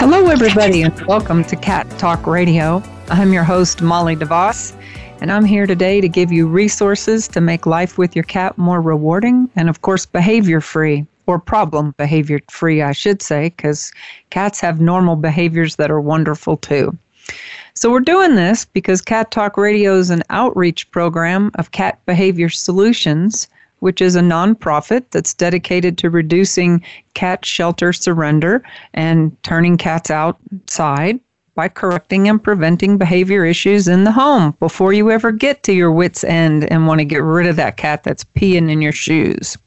Hello, everybody, and welcome to Cat Talk Radio. I'm your host, Molly DeVoss, and I'm here today to give you resources to make life with your cat more rewarding and, of course, behavior free, or problem behavior free, I should say, because cats have normal behaviors that are wonderful too. So, we're doing this because Cat Talk Radio is an outreach program of cat behavior solutions which is a nonprofit that's dedicated to reducing cat shelter surrender and turning cats outside by correcting and preventing behavior issues in the home before you ever get to your wits' end and want to get rid of that cat that's peeing in your shoes.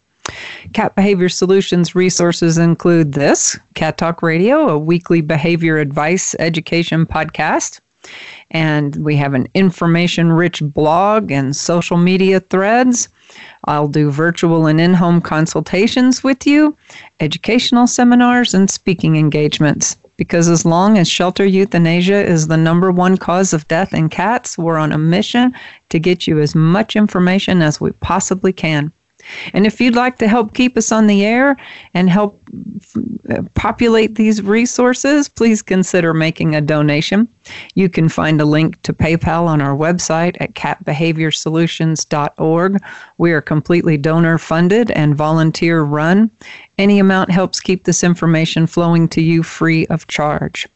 Cat Behavior Solutions resources include this Cat Talk Radio, a weekly behavior advice education podcast. And we have an information rich blog and social media threads. I'll do virtual and in home consultations with you, educational seminars, and speaking engagements. Because as long as shelter euthanasia is the number one cause of death in cats, we're on a mission to get you as much information as we possibly can. And if you'd like to help keep us on the air and help uh, populate these resources, please consider making a donation. You can find a link to PayPal on our website at catbehaviorsolutions.org. We are completely donor funded and volunteer run. Any amount helps keep this information flowing to you free of charge.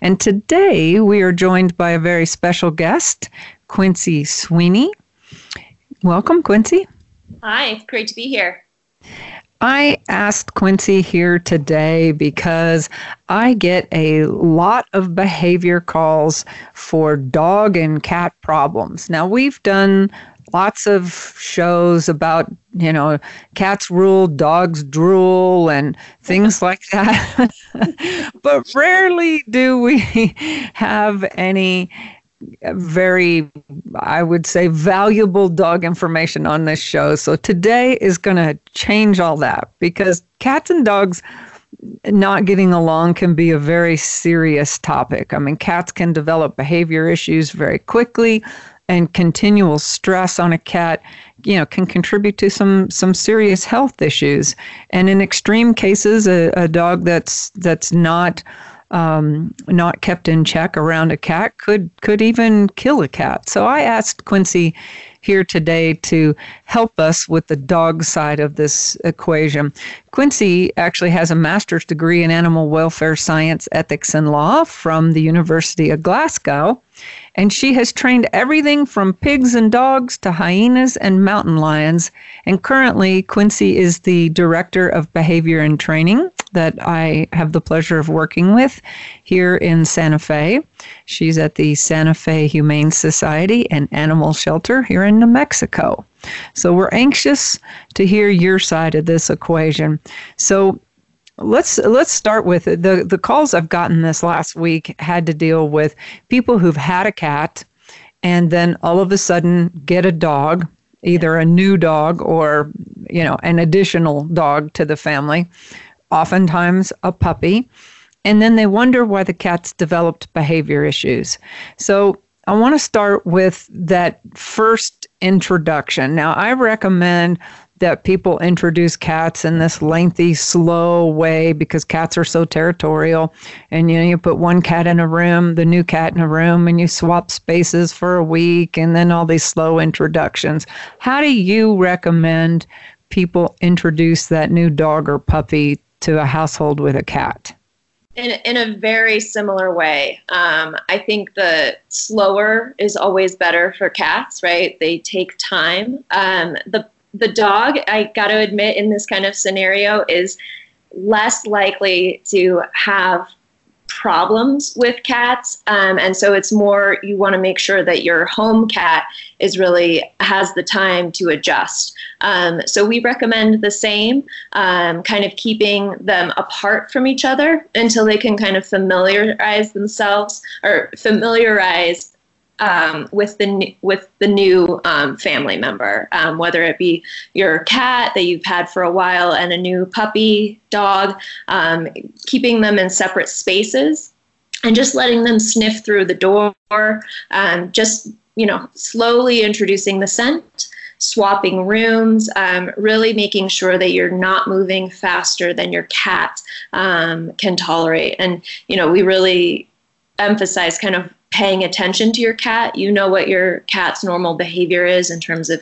And today we are joined by a very special guest, Quincy Sweeney. Welcome, Quincy. Hi, it's great to be here. I asked Quincy here today because I get a lot of behavior calls for dog and cat problems. Now, we've done lots of shows about, you know, cats rule, dogs drool, and things like that. but rarely do we have any very, I would say, valuable dog information on this show. So today is going to change all that because cats and dogs not getting along can be a very serious topic. I mean, cats can develop behavior issues very quickly, and continual stress on a cat you know can contribute to some some serious health issues and in extreme cases a, a dog that's that's not um, not kept in check around a cat could could even kill a cat. So I asked Quincy here today to help us with the dog side of this equation. Quincy actually has a master's degree in animal welfare science, ethics, and law from the University of Glasgow. And she has trained everything from pigs and dogs to hyenas and mountain lions. And currently, Quincy is the director of behavior and training that I have the pleasure of working with here in Santa Fe. She's at the Santa Fe Humane Society and Animal Shelter here in New Mexico. So we're anxious to hear your side of this equation. So let's let's start with it. the the calls I've gotten this last week had to deal with people who've had a cat and then all of a sudden get a dog either a new dog or you know an additional dog to the family oftentimes a puppy, and then they wonder why the cat's developed behavior issues. So I want to start with that first introduction. Now, I recommend that people introduce cats in this lengthy, slow way because cats are so territorial. And you know, you put one cat in a room, the new cat in a room, and you swap spaces for a week, and then all these slow introductions. How do you recommend people introduce that new dog or puppy to a household with a cat? In, in a very similar way. Um, I think the slower is always better for cats, right? They take time. Um, the, the dog, I got to admit, in this kind of scenario, is less likely to have problems with cats. Um, and so it's more you want to make sure that your home cat is really has the time to adjust. Um, so we recommend the same, um, kind of keeping them apart from each other until they can kind of familiarize themselves or familiarize um, with the with the new um, family member, um, whether it be your cat that you've had for a while and a new puppy dog, um, keeping them in separate spaces and just letting them sniff through the door, um, just you know slowly introducing the scent. Swapping rooms, um, really making sure that you're not moving faster than your cat can tolerate. And, you know, we really emphasize kind of paying attention to your cat. You know what your cat's normal behavior is in terms of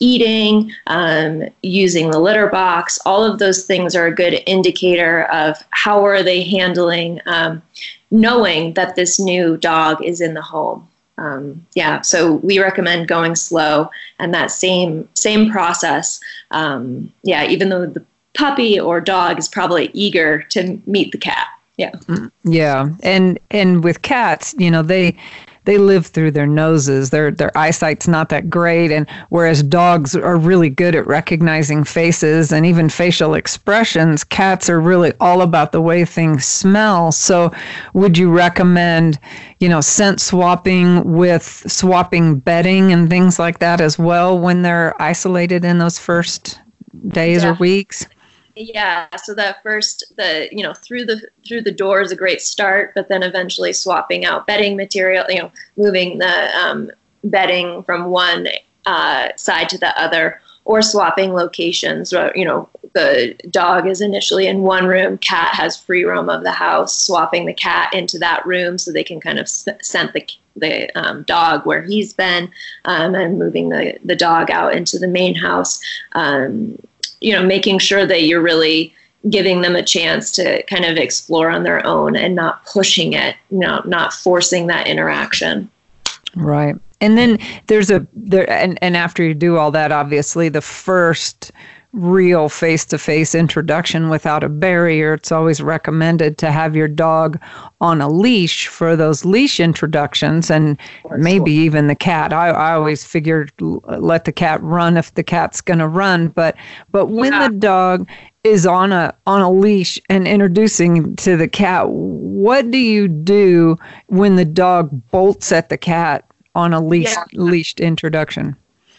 eating, um, using the litter box. All of those things are a good indicator of how are they handling um, knowing that this new dog is in the home. Um, yeah, so we recommend going slow and that same same process. Um, yeah, even though the puppy or dog is probably eager to meet the cat. Yeah. Mm, yeah. And and with cats, you know, they they live through their noses. Their their eyesight's not that great and whereas dogs are really good at recognizing faces and even facial expressions, cats are really all about the way things smell. So would you recommend, you know, scent swapping with swapping bedding and things like that as well when they're isolated in those first days or weeks? Yeah so that first the you know through the through the door is a great start but then eventually swapping out bedding material you know moving the um, bedding from one uh, side to the other or swapping locations you know the dog is initially in one room cat has free roam of the house swapping the cat into that room so they can kind of scent the the um, dog where he's been um, and moving the, the dog out into the main house um, you know, making sure that you're really giving them a chance to kind of explore on their own and not pushing it, you know, not forcing that interaction. Right. And then there's a there and, and after you do all that, obviously the first real face to face introduction without a barrier. It's always recommended to have your dog on a leash for those leash introductions and maybe even the cat. I, I always figured let the cat run if the cat's going to run. But, but when yeah. the dog is on a on a leash and introducing to the cat what do you do when the dog bolts at the cat on a leash yeah. leashed introduction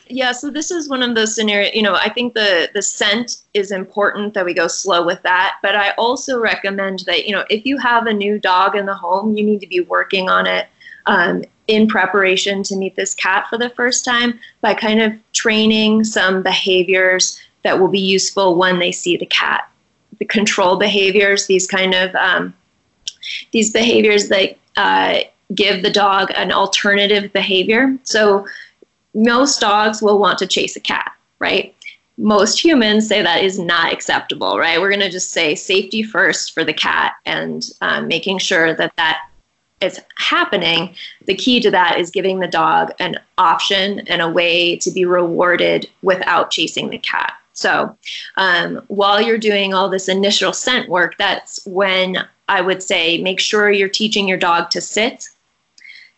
yeah so this is one of those scenarios you know i think the the scent is important that we go slow with that but i also recommend that you know if you have a new dog in the home you need to be working on it um, in preparation to meet this cat for the first time by kind of training some behaviors that will be useful when they see the cat. The control behaviors these kind of um, these behaviors that uh, give the dog an alternative behavior. So most dogs will want to chase a cat, right? Most humans say that is not acceptable, right? We're going to just say safety first for the cat and um, making sure that that is happening. The key to that is giving the dog an option and a way to be rewarded without chasing the cat. So um, while you're doing all this initial scent work, that's when I would say make sure you're teaching your dog to sit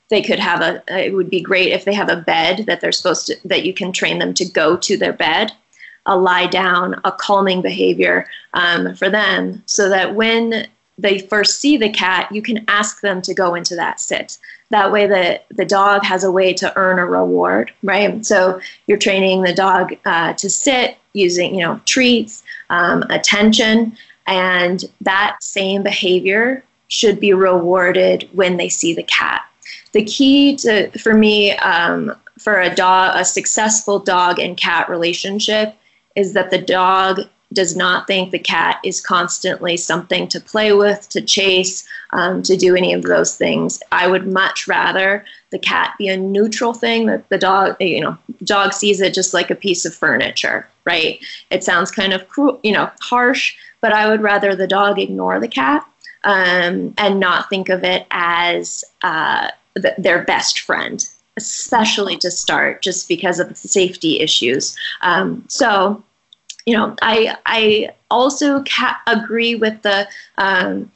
they could have a it would be great if they have a bed that they're supposed to that you can train them to go to their bed a lie down a calming behavior um, for them so that when they first see the cat you can ask them to go into that sit. That way the, the dog has a way to earn a reward right? So you're training the dog uh, to sit using you know treats um, attention and that same behavior should be rewarded when they see the cat the key to for me um, for a dog a successful dog and cat relationship is that the dog does not think the cat is constantly something to play with, to chase, um, to do any of those things. I would much rather the cat be a neutral thing that the dog, you know, dog sees it just like a piece of furniture, right? It sounds kind of cruel, you know, harsh, but I would rather the dog ignore the cat um, and not think of it as uh, th- their best friend, especially to start, just because of safety issues. Um, so, you know, I I also ca- agree with the. Um,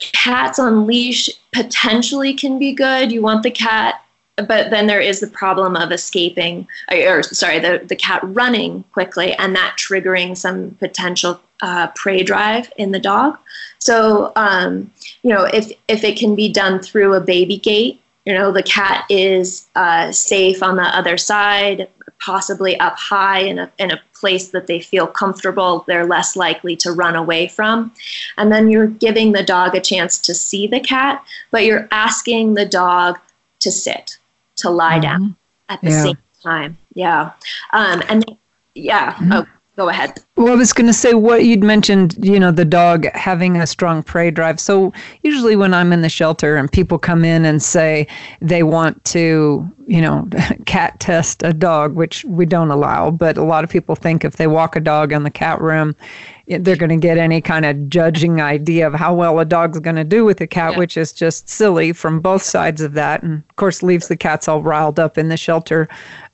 cats on leash potentially can be good. You want the cat but then there is the problem of escaping or sorry the, the cat running quickly and that triggering some potential uh, prey drive in the dog. So um, you know if if it can be done through a baby gate you know the cat is uh, safe on the other side possibly up high in a, in a place that they feel comfortable they're less likely to run away from. And then you're giving the dog a chance to see the cat but you're asking the dog to sit to lie mm-hmm. down at the yeah. same time yeah um, and yeah mm-hmm. oh go ahead. Well, I was going to say what you'd mentioned, you know, the dog having a strong prey drive. So, usually when I'm in the shelter and people come in and say they want to, you know, cat test a dog, which we don't allow, but a lot of people think if they walk a dog in the cat room, eh, they're going to get any kind of judging idea of how well a dog's going to do with a cat, yeah. which is just silly from both sides of that. And of course, leaves the cats all riled up in the shelter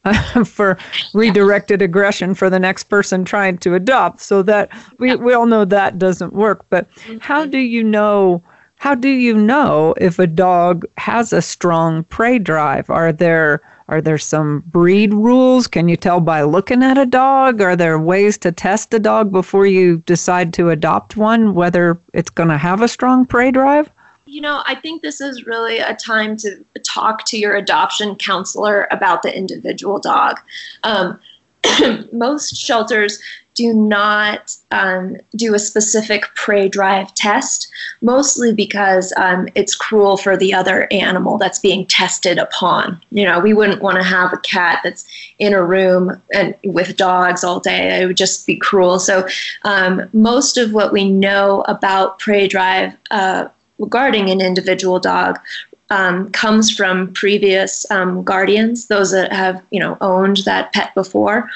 for redirected aggression for the next person trying to adopt. So that we, we all know that doesn't work. But how mm-hmm. do you know? How do you know if a dog has a strong prey drive? Are there are there some breed rules? Can you tell by looking at a dog? Are there ways to test a dog before you decide to adopt one whether it's going to have a strong prey drive? you know, I think this is really a time to talk to your adoption counselor about the individual dog. Um, most shelters do not um, do a specific prey drive test, mostly because um, it's cruel for the other animal that's being tested upon. You know, we wouldn't want to have a cat that's in a room and with dogs all day. It would just be cruel. So, um, most of what we know about prey drive uh, regarding an individual dog um, comes from previous um, guardians, those that have you know owned that pet before,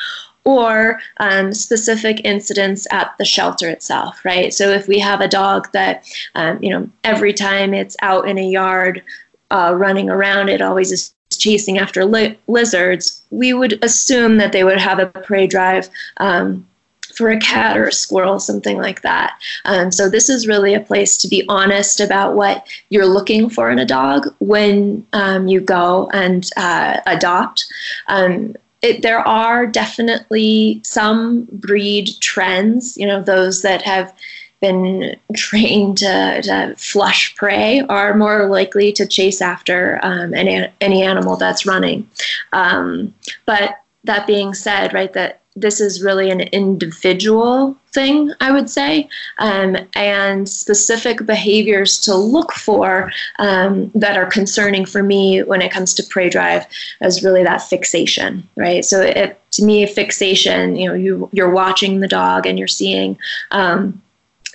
or um, specific incidents at the shelter itself, right? So if we have a dog that um, you know every time it's out in a yard uh, running around, it always is chasing after li- lizards, we would assume that they would have a prey drive um, for a cat or a squirrel, something like that. Um, so this is really a place to be honest about what you're looking for in a dog when um, you go and uh, adopt. Um, it, there are definitely some breed trends, you know, those that have been trained to, to flush prey are more likely to chase after um, any, any animal that's running. Um, but that being said, right, that this is really an individual thing, I would say, um, and specific behaviors to look for um, that are concerning for me when it comes to prey drive is really that fixation, right? So it, to me, fixation, you know, you, you're watching the dog and you're seeing um,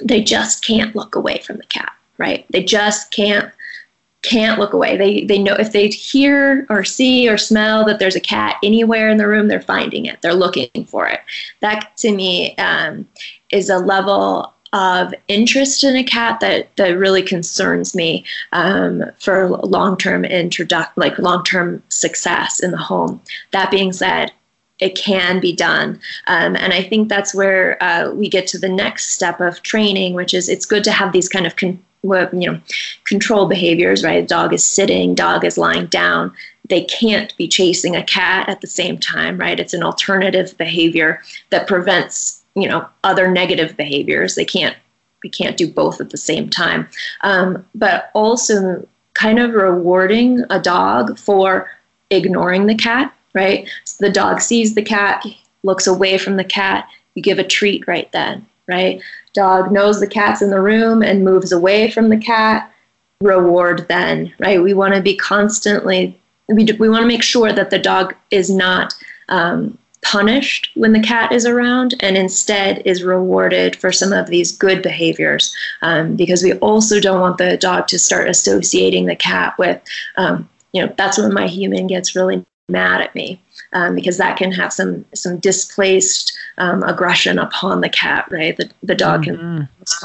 they just can't look away from the cat, right? They just can't can't look away. They they know if they hear or see or smell that there's a cat anywhere in the room, they're finding it. They're looking for it. That to me um, is a level of interest in a cat that that really concerns me um, for long term introduct like long term success in the home. That being said, it can be done. Um, and I think that's where uh, we get to the next step of training, which is it's good to have these kind of con- you know, control behaviors, right? a Dog is sitting, dog is lying down. They can't be chasing a cat at the same time, right? It's an alternative behavior that prevents, you know, other negative behaviors. They can't, we can't do both at the same time. Um, but also kind of rewarding a dog for ignoring the cat, right? So the dog sees the cat, looks away from the cat, you give a treat right then, right? Dog knows the cat's in the room and moves away from the cat. Reward then, right? We want to be constantly, we, we want to make sure that the dog is not um, punished when the cat is around and instead is rewarded for some of these good behaviors um, because we also don't want the dog to start associating the cat with um, you know that's when my human gets really mad at me um, because that can have some some displaced um, aggression upon the cat. Right, the the dog mm-hmm.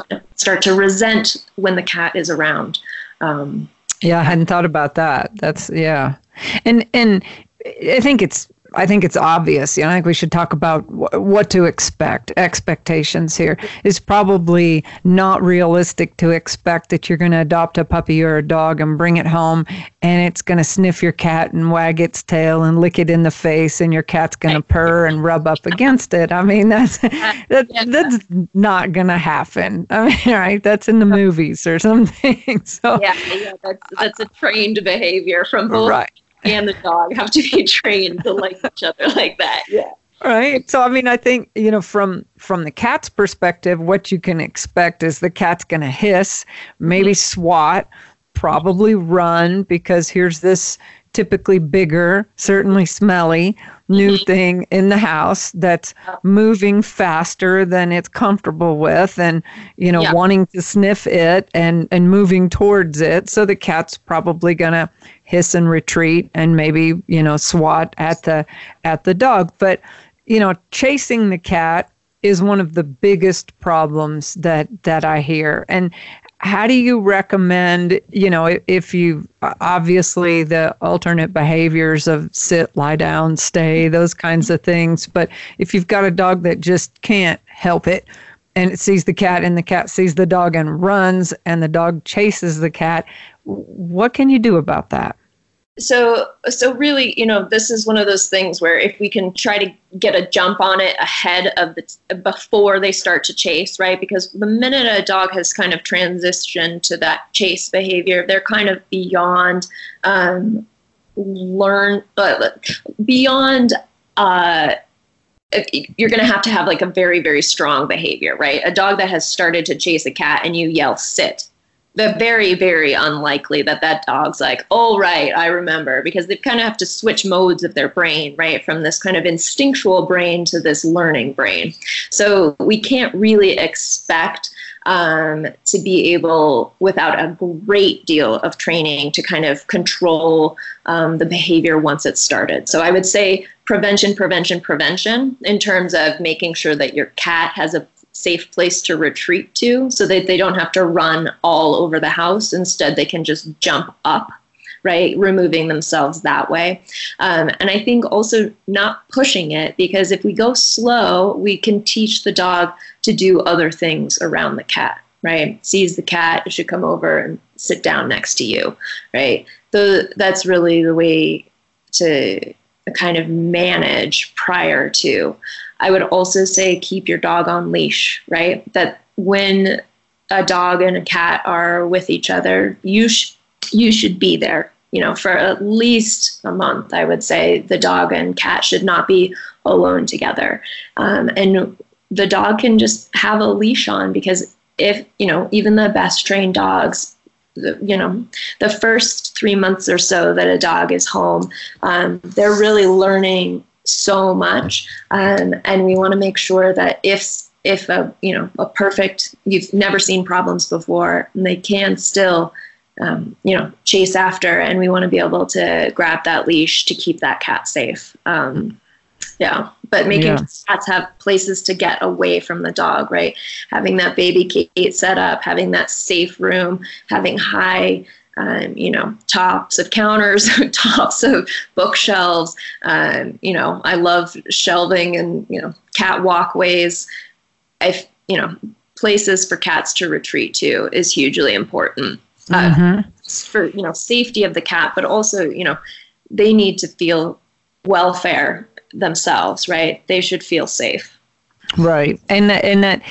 can start to resent when the cat is around. Um, yeah, I hadn't thought about that. That's yeah, and and I think it's I think it's obvious. You know, I think we should talk about wh- what to expect. Expectations here is probably not realistic to expect that you're going to adopt a puppy or a dog and bring it home and it's going to sniff your cat and wag its tail and lick it in the face and your cat's going to purr and rub up against it. I mean, that's uh, that, that's not going to happen. I mean, right? That's in the movies or something. So yeah, yeah that's that's a trained behavior from both right. And the dog have to be trained to like each other like that. Yeah. Right. So I mean I think, you know, from from the cat's perspective, what you can expect is the cat's going to hiss, maybe mm-hmm. swat, probably run because here's this typically bigger, certainly smelly new mm-hmm. thing in the house that's moving faster than it's comfortable with and you know yeah. wanting to sniff it and and moving towards it so the cat's probably going to hiss and retreat and maybe you know swat at the at the dog. But you know chasing the cat is one of the biggest problems that that I hear. And how do you recommend you know if you obviously the alternate behaviors of sit lie down stay those kinds of things. But if you've got a dog that just can't help it and it sees the cat and the cat sees the dog and runs and the dog chases the cat what can you do about that so so really you know this is one of those things where if we can try to get a jump on it ahead of the before they start to chase right? Because the minute a dog has kind of transitioned to that chase behavior they're kind of beyond um, learn uh, beyond uh, you're going to have to have like a very very strong behavior right? A dog that has started to chase a cat and you yell sit the very very unlikely that that dog's like oh right i remember because they kind of have to switch modes of their brain right from this kind of instinctual brain to this learning brain. So we can't really expect um, to be able without a great deal of training to kind of control um, the behavior once it's started. So i would say prevention prevention prevention in terms of making sure that your cat has a safe place to retreat to so that they don't have to run all over the house. Instead, they can just jump up, right? Removing themselves that way. Um, and I think also not pushing it because if we go slow, we can teach the dog to do other things around the cat, right? Sees the cat, it should come over and sit down next to you, right? So that's really the way to kind of manage prior to. I would also say keep your dog on leash, right? That when a dog and a cat are with each other, you sh- you should be there. You know, for at least a month, I would say the dog and cat should not be alone together. Um, and the dog can just have a leash on because if you know, even the best trained dogs you know the first three months or so that a dog is home um, they're really learning so much, um, and we want to make sure that if if a you know a perfect you've never seen problems before, and they can still um, you know chase after, and we want to be able to grab that leash to keep that cat safe. Um, yeah, but making yeah. cats have places to get away from the dog, right? Having that baby gate set up, having that safe room, having high um, you know, tops of counters, tops of bookshelves. Um, you know, I love shelving and you know, cat walkways. I, you know, places for cats to retreat to is hugely important uh, mm-hmm. for you know safety of the cat, but also you know, they need to feel welfare themselves, right? They should feel safe. Right, and that, and that,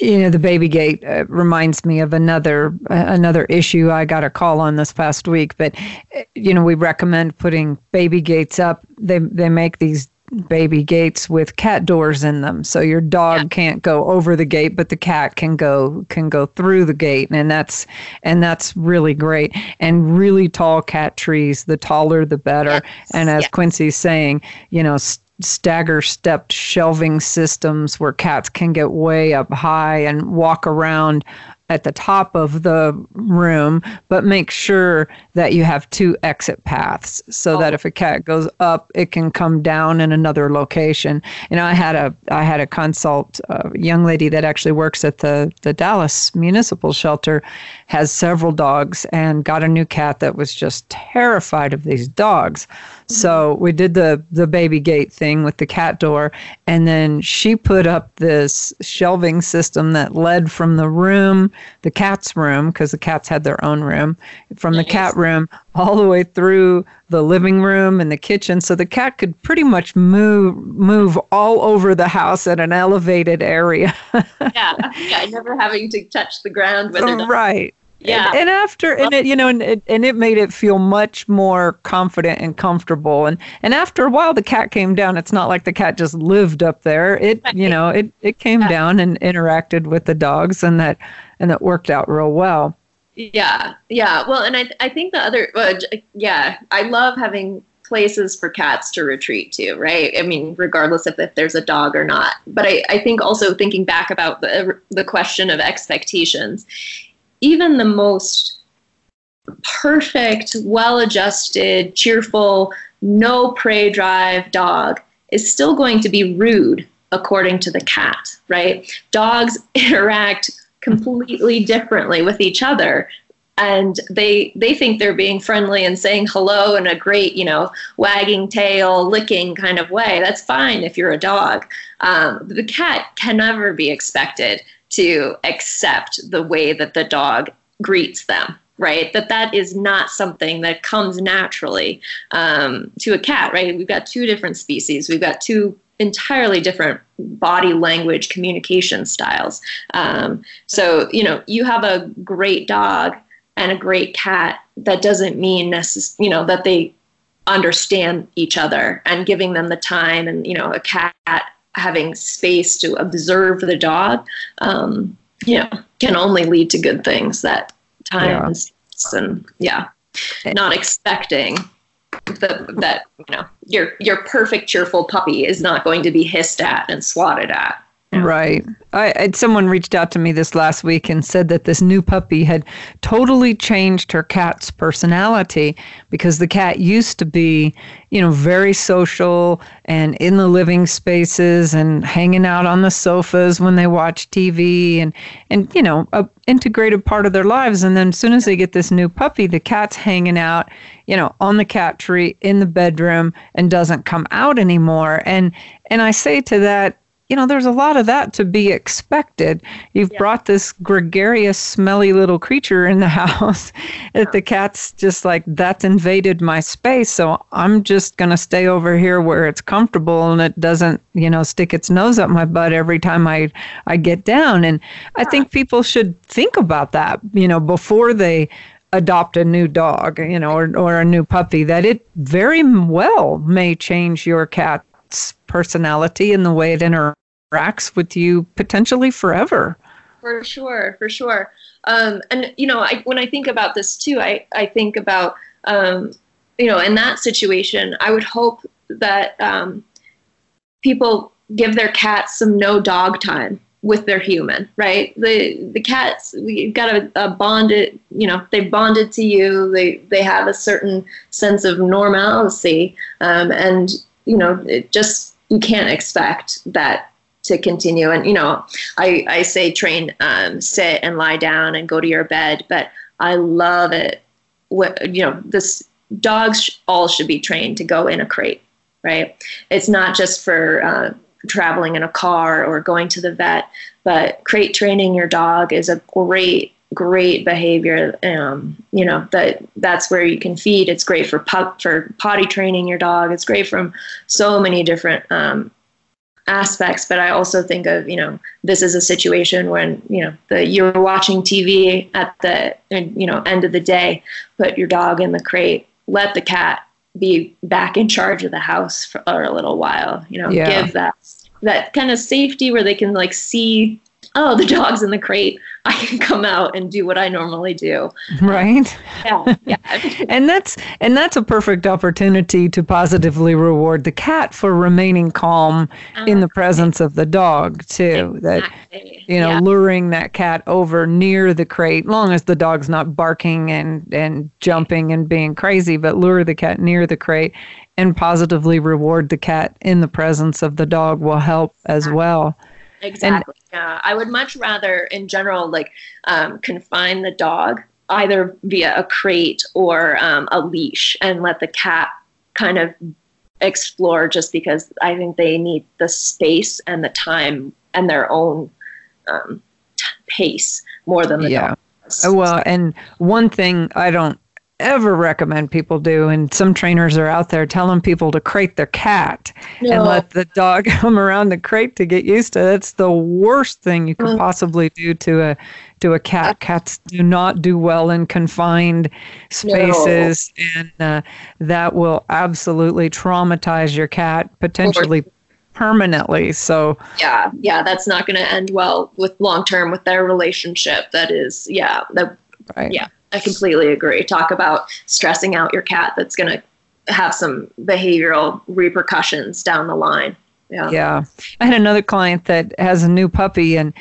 you know, the baby gate uh, reminds me of another uh, another issue I got a call on this past week. But uh, you know, we recommend putting baby gates up. They they make these baby gates with cat doors in them, so your dog yeah. can't go over the gate, but the cat can go can go through the gate, and that's and that's really great. And really tall cat trees, the taller the better. Yes. And as yes. Quincy's saying, you know. St- stagger stepped shelving systems where cats can get way up high and walk around at the top of the room, but make sure that you have two exit paths so oh. that if a cat goes up, it can come down in another location. You know, I had a I had a consult a young lady that actually works at the the Dallas Municipal Shelter has several dogs and got a new cat that was just terrified of these dogs. So we did the the baby gate thing with the cat door, and then she put up this shelving system that led from the room, the cat's room, because the cats had their own room, from the cat room all the way through the living room and the kitchen, so the cat could pretty much move move all over the house at an elevated area. yeah, yeah, never having to touch the ground with her. Right. Yeah. And, and, after and it you know and it, and it made it feel much more confident and comfortable and and after a while the cat came down it's not like the cat just lived up there it you know it it came yeah. down and interacted with the dogs and that and that worked out real well. Yeah. Yeah. Well, and I I think the other uh, yeah, I love having places for cats to retreat to, right? I mean, regardless of if there's a dog or not. But I, I think also thinking back about the the question of expectations even the most perfect, well adjusted, cheerful, no prey drive dog is still going to be rude according to the cat, right? Dogs interact completely differently with each other and they they think they're being friendly and saying hello in a great you know wagging tail licking kind of way that's fine if you're a dog um, the cat can never be expected to accept the way that the dog greets them right? That that is not something that comes naturally um, to a cat right? We've got two different species. We've got two entirely different body language communication styles. Um, so you know you have a great dog and a great cat that doesn't mean necess- you know that they understand each other and giving them the time and you know a cat having space to observe the dog, um, you know, can only lead to good things. That times yeah. and yeah, not expecting the, that you know your your perfect cheerful puppy is not going to be hissed at and swatted at. Right. I, I, someone reached out to me this last week and said that this new puppy had totally changed her cat's personality because the cat used to be, you know, very social and in the living spaces and hanging out on the sofas when they watch TV and and you know, a integrated part of their lives and then as soon as they get this new puppy, the cat's hanging out, you know, on the cat tree in the bedroom and doesn't come out anymore. And and I say to that you know, there's a lot of that to be expected. You've yeah. brought this gregarious, smelly little creature in the house that the cat's just like, that's invaded my space. So I'm just going to stay over here where it's comfortable and it doesn't, you know, stick its nose up my butt every time I, I get down. And I think people should think about that, you know, before they adopt a new dog, you know, or, or a new puppy, that it very well may change your cat's personality and the way it interacts interacts with you potentially forever. For sure, for sure. Um, and you know, I, when I think about this too, I I think about um, you know, in that situation, I would hope that um, people give their cats some no dog time with their human, right? The the cats, you've got a, a bonded, you know, they bonded to you. They they have a certain sense of normalcy, um, and you know, it just you can't expect that to continue. And you know, I I say train, um, sit and lie down and go to your bed, but I love it. What you know, this dogs all should be trained to go in a crate, right? It's not just for uh, traveling in a car or going to the vet, but crate training your dog is a great great behavior um, you know that that's where you can feed it's great for pup for potty training your dog it's great from so many different um, aspects but i also think of you know this is a situation when you know the you're watching tv at the you know end of the day put your dog in the crate let the cat be back in charge of the house for, a little while you know yeah. give that that kind of safety where they can like see oh the dog's in the crate I can come out and do what I normally do. Right. Yeah. Yeah. and that's and that's a perfect opportunity to positively reward the cat for remaining calm in the uh-huh. presence of the dog too. Exactly. That you know, Yeah. luring that cat over near the crate, long as the dog's not barking and and jumping and being crazy, but lure the cat near the crate and positively reward the cat in the presence of the dog will help as well. Exactly. yeah. I would much rather, in general, like um, confine the dog either via a crate or um, a leash and let the cat kind of explore just because I think they need the space and the time and their own um, t- pace more than the Yeah. dog. does. Uh, Well, and one thing I don't ever recommend people do, and some trainers are out there telling people to crate their cat and let the dog come around the crate to get used to. That's the worst thing you could Mm. possibly do to a to a cat. Cats do not do well in confined spaces, and uh, that will absolutely traumatize your cat potentially permanently. So yeah yeah that's not going to end well with long term with their relationship that is yeah that right. Yeah. I completely agree. Talk about stressing out your cat that's going to have some behavioral repercussions down the line. Yeah. Yeah, I had another client that has a new puppy and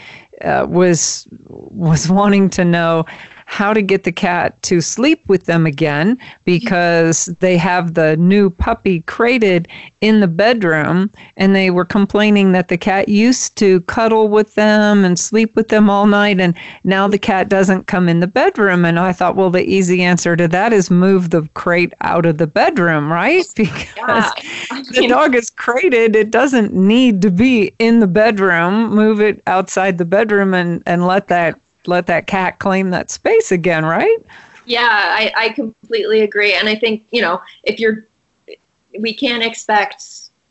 uh, was was wanting to know how to get the cat to sleep with them again because they have the new puppy crated in the bedroom and they were complaining that the cat used to cuddle with them and sleep with them all night and now the cat doesn't come in the bedroom and I thought well the easy answer to that is move the crate out of the bedroom right because yeah I the dog is crated. It doesn't need to be in the bedroom. Move it outside the bedroom and, and let that let that cat claim that space again, right? yeah I, I completely agree. And i think you know if you're we can't expect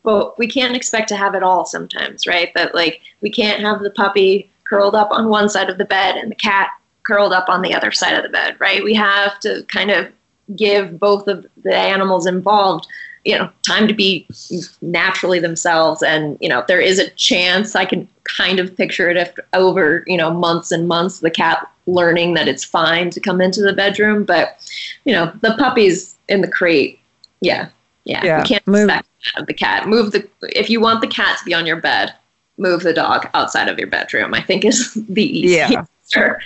well, we can't expect to have it all sometimes right? That like we can't have the puppy curled up on one side of the bed and the cat curled up on the other side of the bed right? We have to kind of give both of the animals involved you know time to be naturally themselves. And you know there is a chance i can kind of picture it if over you know months and months the cat learning that it's fine to come into the bedroom. But you know the puppies in the crate yeah yeah, Yeah, you can't move- expect the cat. Move the if you want the cat to be on your bed move the dog outside of your bedroom i think is the easiest Yeah.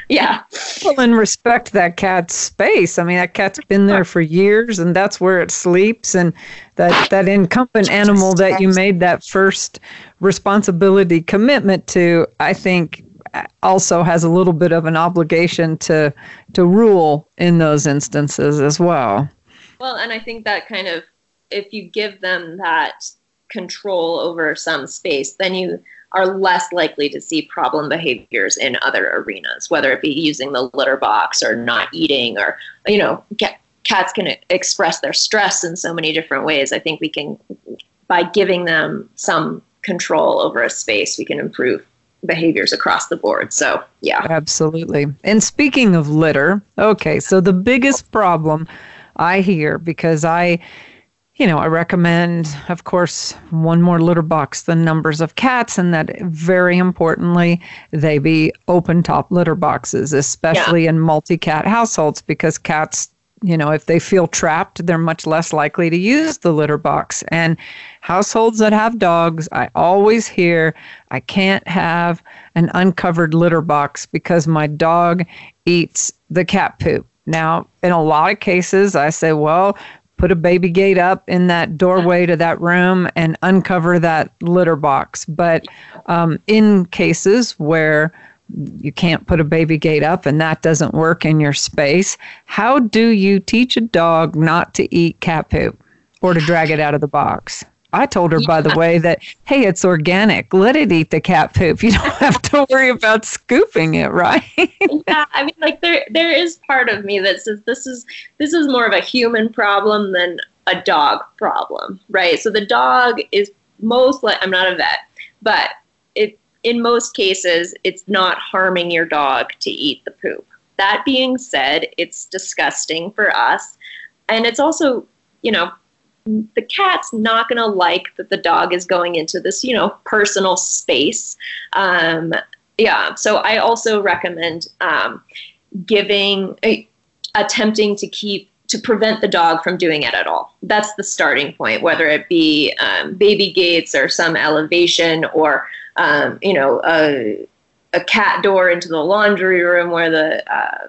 Yeah Well, and respect that cat's space. I mean, that cat's been there for years, and that's where it sleeps. And that that incumbent animal that you made that first responsibility commitment to, I think, also has a little bit of an obligation to to rule in those instances as well. Well, and I think that kind of, if you give them that control over some space, then you are less likely to see problem behaviors in other arenas, whether it be using the litter box or not eating, or, you know, ca- cats can express their stress in so many different ways. I think we can, by giving them some control over a space, we can improve behaviors across the board. So, yeah. Absolutely. And speaking of litter, okay, so the biggest problem I hear because I, you know, I recommend, of course, one more litter box than numbers of cats, and that very importantly, they be open top litter boxes, especially in multi cat households, because cats, you know, if they feel trapped, they're much less likely to use the litter box. And households that have dogs, I always hear, I can't have an uncovered litter box because my dog eats the cat poop. Now, in a lot of cases, I say, well, put a baby gate up in that doorway to that room and uncover that litter box. But um, in cases where you can't put a baby gate up and that doesn't work in your space, how do you teach a dog not to eat cat poop or to drag it out of the box? I told her, by the way, that hey, it's organic. Let it eat the cat poop. You don't have to worry about scooping it, right? yeah, I mean, like there there is part of me that says this is this is more of a human problem than a dog problem, right? So the dog is most like I'm not a vet, but it in most cases it's not harming your dog to eat the poop. That being said, it's disgusting for us, and it's also you know the cat's not going to like that the dog is going into this you know personal space um, yeah. So I also recommend um, giving, uh, attempting to keep to prevent the dog from doing it at all. That's the starting point, whether it be um, baby gates or some elevation or, um, you know, a, a cat door into the laundry room where the uh,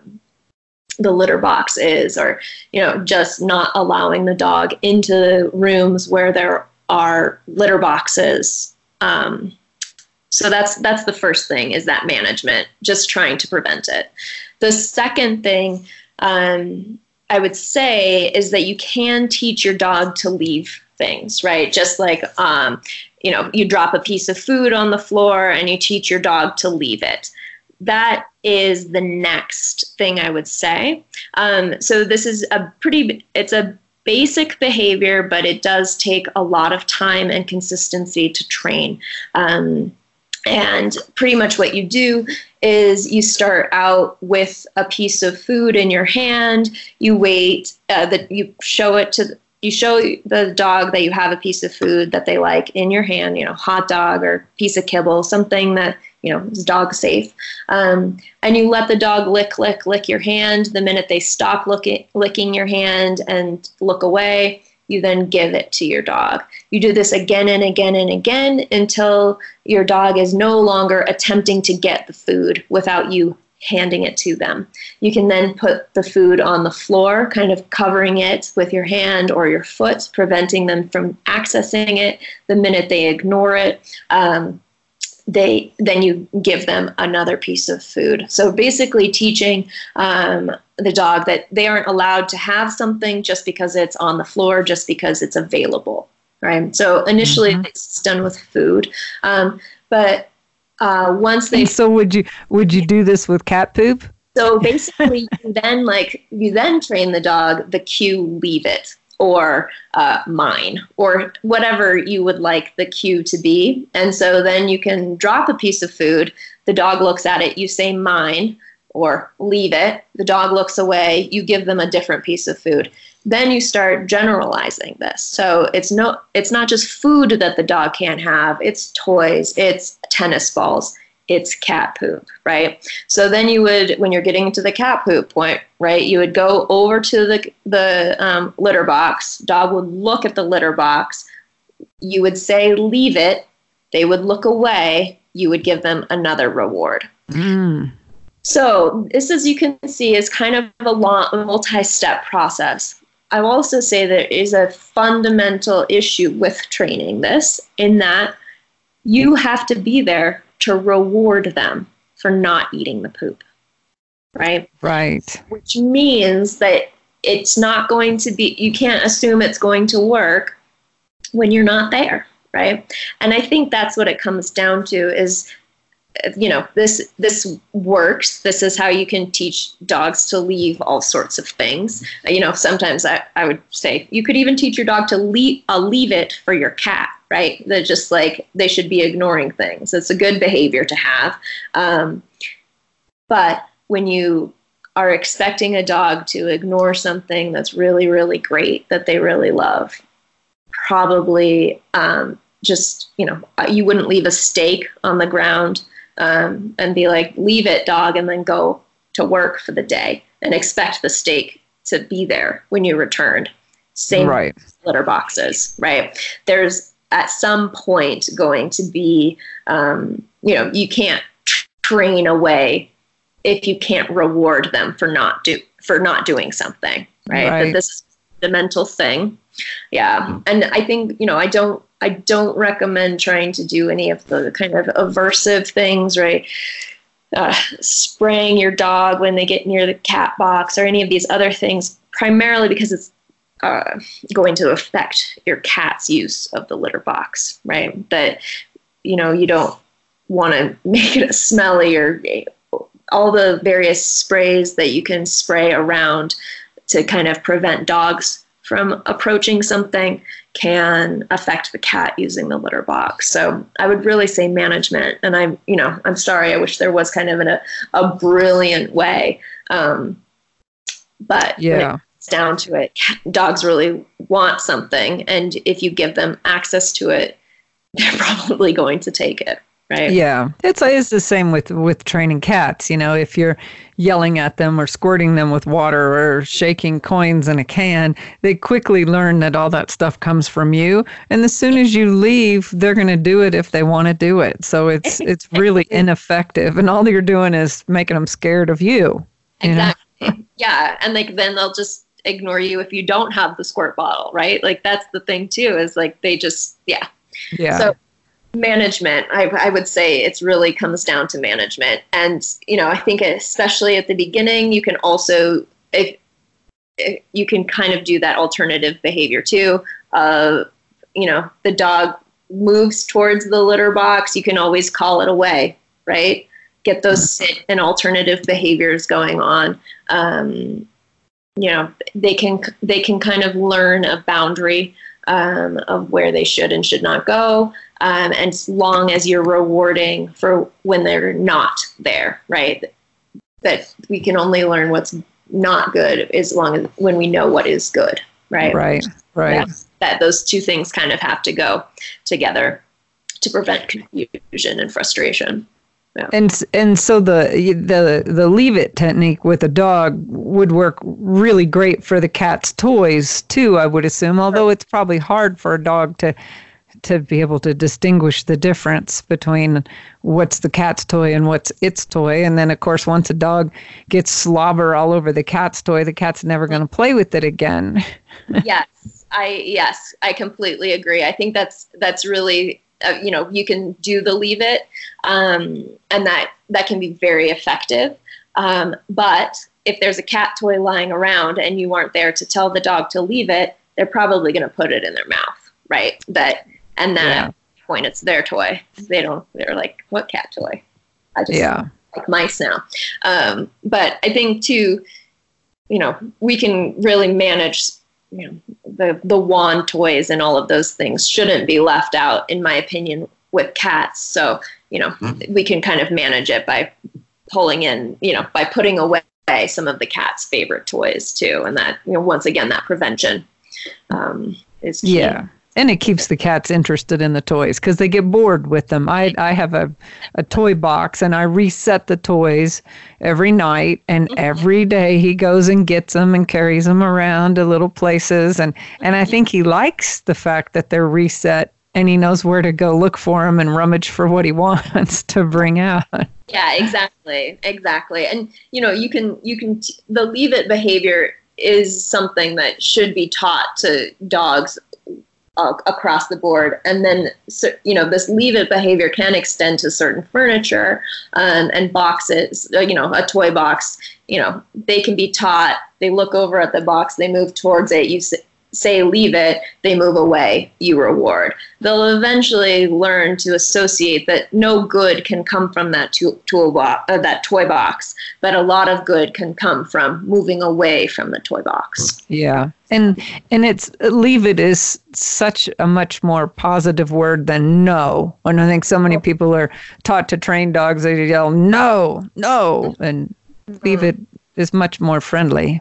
the litter box is, or you know, just not allowing the dog into rooms where there are litter boxes. Um, so that's that's the first thing is that management, just trying to prevent it. The second thing um, I would say is that you can teach your dog to leave things, right? Just like, um, you know, you drop a piece of food on the floor and you teach your dog to leave it. That is the next thing I would say. Um, so this is a pretty, it's a basic behavior, but it does take a lot of time and consistency to train. Um, and pretty much what you do is you start out with a piece of food in your hand. You wait uh, that you show it to you show the dog that you have a piece of food that they like in your hand. You know, hot dog or piece of kibble, something that you know is dog safe. Um, and you let the dog lick, lick, lick your hand. The minute they stop looking, licking your hand and look away, you then give it to your dog. You do this again and again and again until your dog is no longer attempting to get the food without you handing it to them. You can then put the food on the floor, kind of covering it with your hand or your foot, preventing them from accessing it the minute they ignore it. Um, they then you give them another piece of food. So basically, teaching um, the dog that they aren't allowed to have something just because it's on the floor, just because it's available. Right. So initially, mm-hmm. it's done with food, um, but uh, once they. And so would you would you do this with cat poop? So basically, you then like you then train the dog the cue leave it or uh, mine or whatever you would like the cue to be. And so then you can drop a piece of food. The dog looks at it, you say mine or leave it. The dog looks away, you give them a different piece of food. Then you start generalizing this. So it's no it's not just food that the dog can't have, it's toys, it's tennis balls, it's cat poop, right? So then you would, when you're getting to the cat poop point, right, you would go over to the, the um, litter box. Dog would look at the litter box. You would say, leave it. They would look away. You would give them another reward. Mm. So this, as you can see, is kind of a long, multi-step process. I will also say there is a fundamental issue with training this in that you have to be there to reward them for not eating the poop. Right? Right. Which means that it's not going to be, you can't assume it's going to work when you're not there. Right. And I think that's what it comes down to is you know this this works this is how you can teach dogs to leave all sorts of things you know sometimes i, I would say you could even teach your dog to leave uh, leave it for your cat right? That just like they should be ignoring things. It's a good behavior to have. Um, but when you are expecting a dog to ignore something that's really, really great that they really love, probably um, just, you know, you wouldn't leave a steak on the ground um, and be like, leave it, dog, and then go to work for the day and expect the steak to be there when you returned. Same right. litter boxes, right? There's at some point going to be, um, you know, you can't train away if you can't reward them for not do for not doing something, right? right. That this is the mental thing. Yeah, and I think you know I don't I don't recommend trying to do any of the kind of aversive things, right? Uh, spraying your dog when they get near the cat box or any of these other things, primarily because it's uh, going to affect your cat's use of the litter box, right? That you know you don't want to make it smelly or all the various sprays that you can spray around to kind of prevent dogs from approaching something can affect the cat using the litter box. So I would really say management. And I'm, you know, I'm sorry. I wish there was kind of a, a brilliant way. Um, but yeah it's down to it, dogs really want something, and if you give them access to it, they're probably going to take it. Right? Yeah, it's it's the same with with training cats. You know, if you're yelling at them or squirting them with water or shaking coins in a can, they quickly learn that all that stuff comes from you. And as soon as you leave, they're going to do it if they want to do it. So it's it's really ineffective, and all you're doing is making them scared of you. you exactly. Know? yeah, and like then they'll just ignore you if you don't have the squirt bottle, right? Like that's the thing too. Is like they just yeah. Yeah. So management I, I would say it's really comes down to management. And you know i think especially at the beginning you can also if, if you can kind of do that alternative behavior too uh, you know the dog moves towards the litter box you can always call it away right? Get those sit and alternative behaviors going on. Um, you know they can they can kind of learn a boundary um, of where they should and should not go um, and as long as you're rewarding for when they're not there, right? That we can only learn what's not good as long as when we know what is good, right? Right, right. Yeah, that those two things kind of have to go together to prevent confusion and frustration. Yeah. And and so the the the leave it technique with a dog would work really great for the cat's toys too. I would assume, although it's probably hard for a dog to to be able to distinguish the difference between what's the cat's toy and what's its toy. And then, of course, once a dog gets slobber all over the cat's toy, the cat's never going to play with it again. yes, I yes, I completely agree. I think that's that's really uh, you know you can do the leave it, um, and that that can be very effective. Um, but if there's a cat toy lying around and you aren't there to tell the dog to leave it, they're probably going to put it in their mouth, right? That and then yeah. at that point it's their toy. They don't. They're like, what cat toy? I just yeah. like mice now. Um, but I think too, you know, we can really manage. You know, the the wand toys and all of those things shouldn't be left out, in my opinion, with cats. So you know, mm-hmm. we can kind of manage it by pulling in, you know, by putting away some of the cat's favorite toys too, and that you know, once again, that prevention um, is key. yeah and it keeps the cats interested in the toys because they get bored with them. I I have a, a toy box and I reset the toys every night and mm-hmm. every day he goes and gets them and carries them around to little places and and I think he likes the fact that they're reset and he knows where to go look for them and rummage for what he wants to bring out. Yeah, exactly. Exactly. And you know, you can you can the leave it behavior is something that should be taught to dogs uh, across the board. And then, so, you know, this leave it behavior can extend to certain furniture um, and boxes, uh, you know, a toy box, you know, they can be taught, they look over at the box, they move towards it, you say leave it, they move away, you reward. They'll eventually learn to associate that no good can come from that tool, tool box, uh, that toy box, but a lot of good can come from moving away from the toy box. Yeah. And and it's leave it is such a much more positive word than no. And I think so many people are taught to train dogs they yell no, no and leave mm-hmm. it is much more friendly.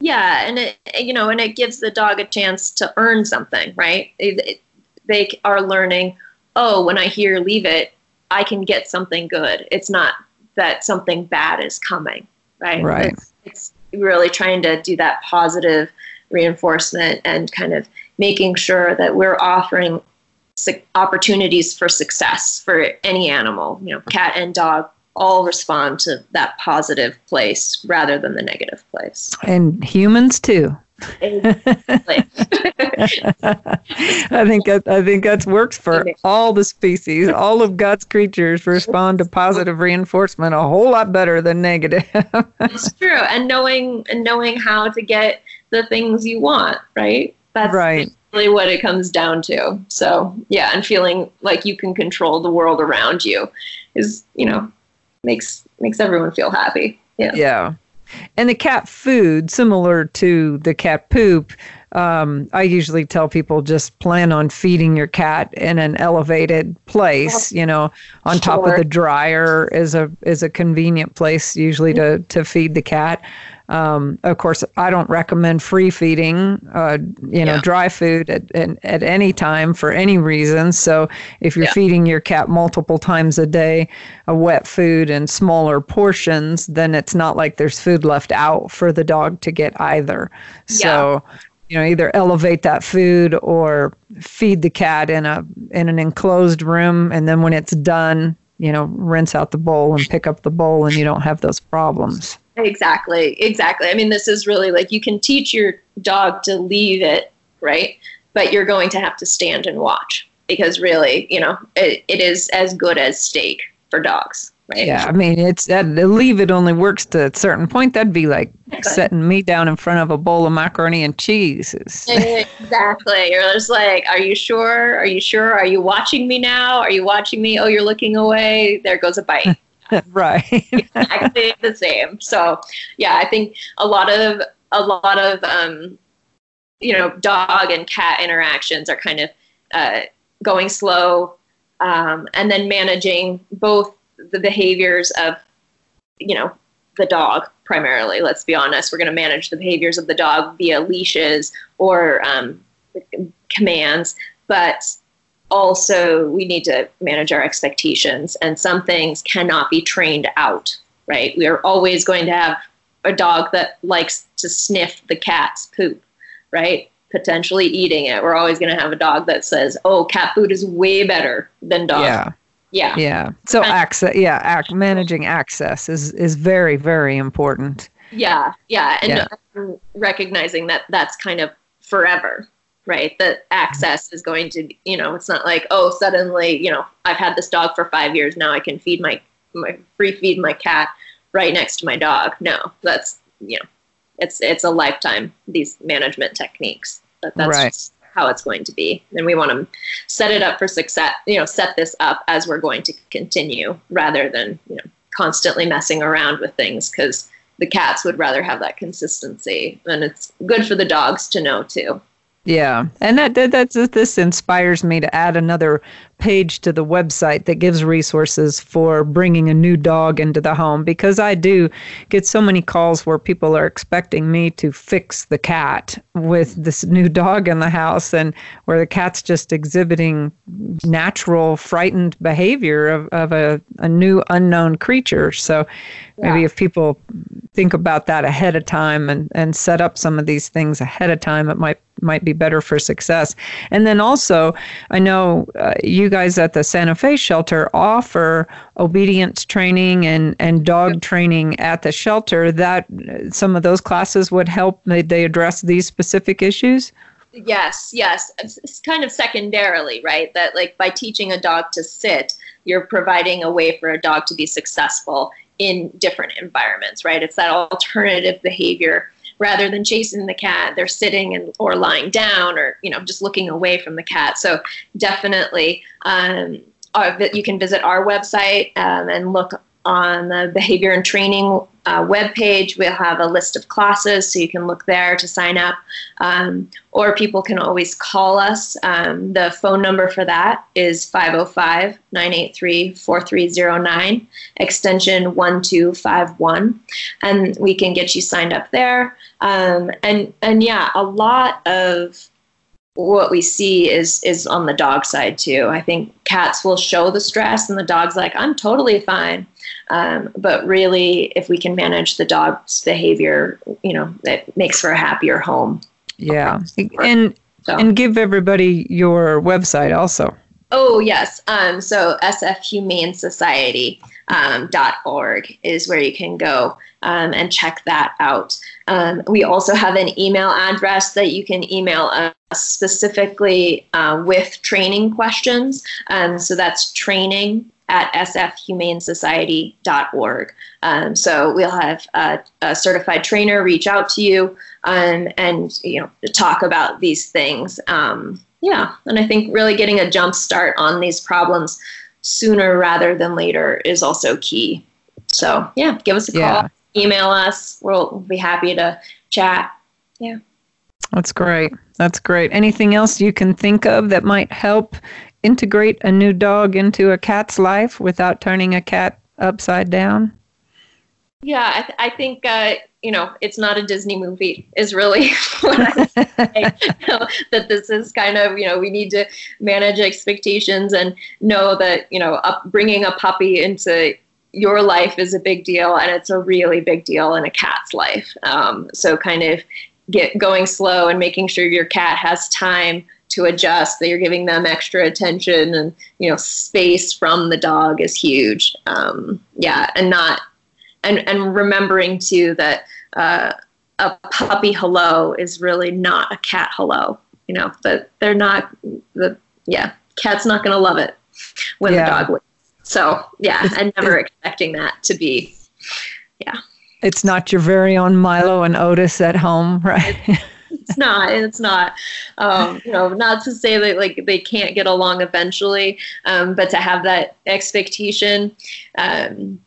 Yeah, and it you know, and it gives the dog a chance to earn something, right? It, it, they are learning. Oh, when I hear leave it, I can get something good. It's not that something bad is coming, right? Right. It's, it's really trying to do that positive reinforcement and kind of making sure that we're offering opportunities for success for any animal, you know, cat and dog all respond to that positive place rather than the negative place. And humans too. I think that I think that works for all the species. All of God's creatures respond to positive reinforcement a whole lot better than negative. it's true, and knowing and knowing how to get the things you want, right? That's right. really what it comes down to. So yeah, and feeling like you can control the world around you is you know makes makes everyone feel happy. Yeah. Yeah. And the cat food, similar to the cat poop, um, I usually tell people just plan on feeding your cat in an elevated place. You know, on sure. top of the dryer is a is a convenient place usually to to feed the cat. Um, of course, I don't recommend free feeding, uh, you know, yeah. dry food at, at, at, any time for any reason. So if you're yeah. feeding your cat multiple times a day, a wet food in smaller portions, then it's not like there's food left out for the dog to get either. So, yeah. you know, either elevate that food or feed the cat in a in an enclosed room, and then when it's done, you know, rinse out the bowl and pick up the bowl, and you don't have those problems. Exactly, exactly. I mean, this is really like you can teach your dog to leave it, right? But you're going to have to stand and watch because really, you know, it, it is as good as steak for dogs. Right? Yeah, I mean, it's that leave it only works to a certain point. That'd be like setting me down in front of a bowl of macaroni and cheese. exactly. You're just like, are you sure? Are you sure? Are you watching me now? Are you watching me? Oh, you're looking away. There goes a bite. right. exactly the same. So yeah, I think a lot of a lot of um, you know dog and cat interactions are kind of uh, going slow, um, and then managing both the behaviors of you know the dog primarily. Let's be honest, we're going to manage the behaviors of the dog via leashes or um, commands, but also we need to manage our expectations and some things cannot be trained out right? We are always going to have a dog that likes to sniff the cat's poop right? Potentially eating it. We're always going to have a dog that says oh cat food is way better than dog. Yeah. Yeah. Yeah. So access yeah act, managing access is is very very important. Yeah. Yeah. And yeah. recognizing that that's kind of forever right? That access is going to, you know, it's not like, oh, suddenly, you know, I've had this dog for five years. Now I can feed my, my free feed my cat right next to my dog. No, that's, you know, it's, it's a lifetime, these management techniques. That, that's right. how it's going to be. And we want to set it up for success, you know, set this up as we're going to continue rather than, you know, constantly messing around with things because the cats would rather have that consistency. And it's good for the dogs to know too. Yeah, and that, that that's this inspires me to add another page to the website that gives resources for bringing a new dog into the home because I do get so many calls where people are expecting me to fix the cat with this new dog in the house and where the cat's just exhibiting natural frightened behavior of, of a, a new unknown creature. So yeah. maybe if people think about that ahead of time and, and set up some of these things ahead of time, it might might be better for success. And then also, I know uh, you guys at the Santa Fe shelter offer obedience training and, and dog yep. training at the shelter. That some of those classes would help. They address these specific issues. Yes, yes. It's kind of secondarily, right? That like by teaching a dog to sit, you're providing a way for a dog to be successful in different environments, right? It's that alternative behavior rather than chasing the cat they're sitting and or lying down or you know just looking away from the cat. So definitely um, our, you can visit our website um, and look on the behavior and training uh, webpage. We'll have a list of classes, so you can look there to sign up. Um, or people can always call us. Um, the phone number for that is 505 983 4309, extension 1251. And we can get you signed up there. Um, and, and yeah, a lot of what we see is is on the dog side too. I think cats will show the stress, and the dog's like, "I'm totally fine." Um, but really, if we can manage the dog's behavior, you know, it makes for a happier home. Yeah, and so. and give everybody your website also. Oh yes, um, so sfhumanesociety.org um, .org is where you can go um, and check that out. Um, we also have an email address that you can email us specifically uh, with training questions. Um, so that's training at sfhumanesociety.org. Um, so we'll have a, a, certified trainer reach out to you um, and you know talk about these things. Um, yeah, and I think really getting a jump start on these problems sooner rather than later is also key. So yeah, give us a call, yeah. email us. We'll be happy to chat. Yeah. That's great. That's great. Anything else you can think of that might help integrate a new dog into a cat's life without turning a cat upside down? Yeah, I, th- I think uh, you know it's not a Disney movie. Is really what I that this is kind of you know we need to manage expectations and know that you know up, bringing a puppy into your life is a big deal and it's a really big deal in a cat's life. Um, so kind of get going slow and making sure your cat has time to adjust that you're giving them extra attention and you know space from the dog is huge um, yeah and not and and remembering too that uh, a puppy hello is really not a cat hello you know that they're not the yeah cat's not going to love it when yeah. the dog would so yeah and never expecting that to be yeah it's not your very own Milo and Otis at home, right? It's not. It's not. Um, you know, not to say that like they can't get along eventually, um, but to have that expectation. Um,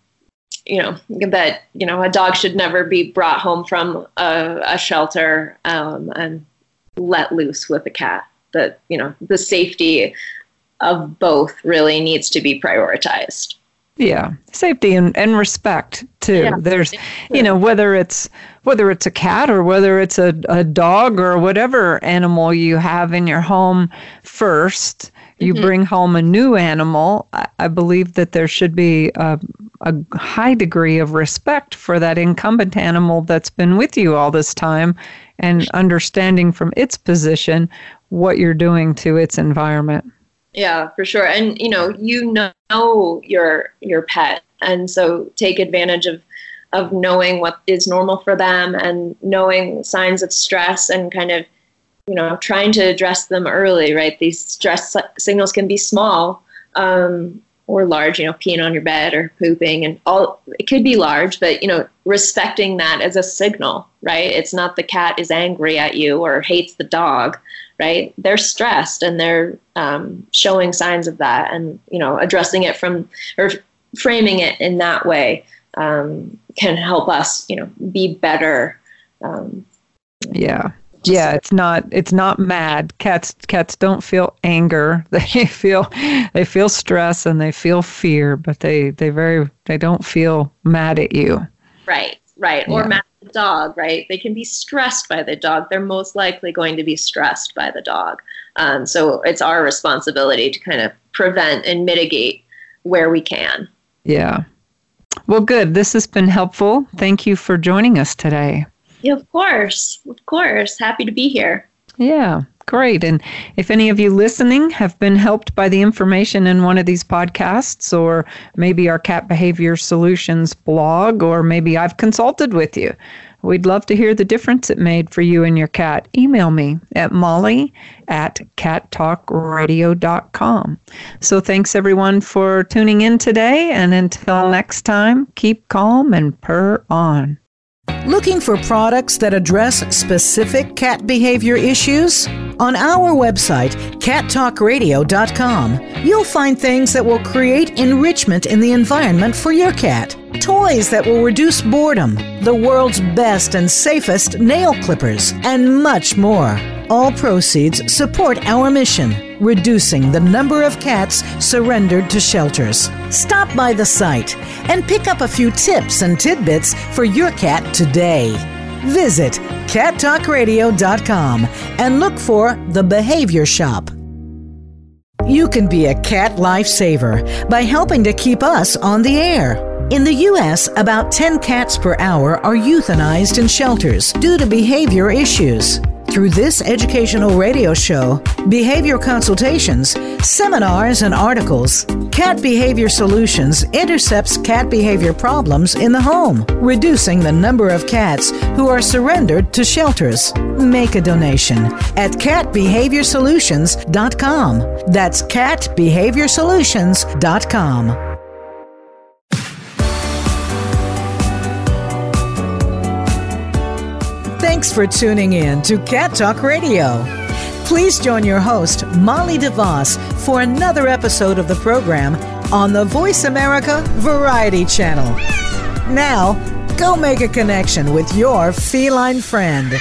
you know that you know a dog should never be brought home from a, a shelter um, and let loose with a cat. That you know the safety of both really needs to be prioritized. Yeah, safety and, and respect too. Yeah. There's, you know, whether it's whether it's a cat or whether it's a, a dog or whatever animal you have in your home first, you mm-hmm. bring home a new animal. I, I believe that there should be a, a high degree of respect for that incumbent animal that's been with you all this time and understanding from its position what you're doing to its environment. Yeah, for sure. And you know, you know your your pet, and so take advantage of of knowing what is normal for them and knowing signs of stress and kind of you know trying to address them early. Right, these stress signals can be small um, or large. You know, peeing on your bed or pooping, and all it could be large, but you know, respecting that as a signal. Right, it's not the cat is angry at you or hates the dog right they're stressed and they're um, showing signs of that and you know addressing it from or framing it in that way um, can help us you know be better um, yeah yeah it's not it's not mad cats cats don't feel anger they feel they feel stress and they feel fear but they they very they don't feel mad at you right right yeah. or mad at the dog, right? They can be stressed by the dog. They're most likely going to be stressed by the dog. Um, so it's our responsibility to kind of prevent and mitigate where we can. Yeah. Well, good. This has been helpful. Thank you for joining us today. Yeah, of course. Of course. Happy to be here. Yeah. Great. And if any of you listening have been helped by the information in one of these podcasts, or maybe our Cat Behavior Solutions blog, or maybe I've consulted with you, we'd love to hear the difference it made for you and your cat. Email me at molly at cattalkradio.com. So thanks everyone for tuning in today. And until next time, keep calm and purr on. Looking for products that address specific cat behavior issues? On our website, cattalkradio.com, you'll find things that will create enrichment in the environment for your cat. Toys that will reduce boredom, the world's best and safest nail clippers, and much more. All proceeds support our mission, reducing the number of cats surrendered to shelters. Stop by the site and pick up a few tips and tidbits for your cat today. Visit cattalkradio.com and look for the Behavior Shop. You can be a cat lifesaver by helping to keep us on the air. In the U.S., about 10 cats per hour are euthanized in shelters due to behavior issues through this educational radio show, behavior consultations, seminars, and articles. Cat Behavior Solutions intercepts cat behavior problems in the home, reducing the number of cats who are surrendered to shelters. Make a donation at catbehaviorsolutions.com. That's catbehaviorsolutions.com. Thanks for tuning in to Cat Talk Radio. Please join your host, Molly DeVoss, for another episode of the program on the Voice America Variety Channel. Now, go make a connection with your feline friend.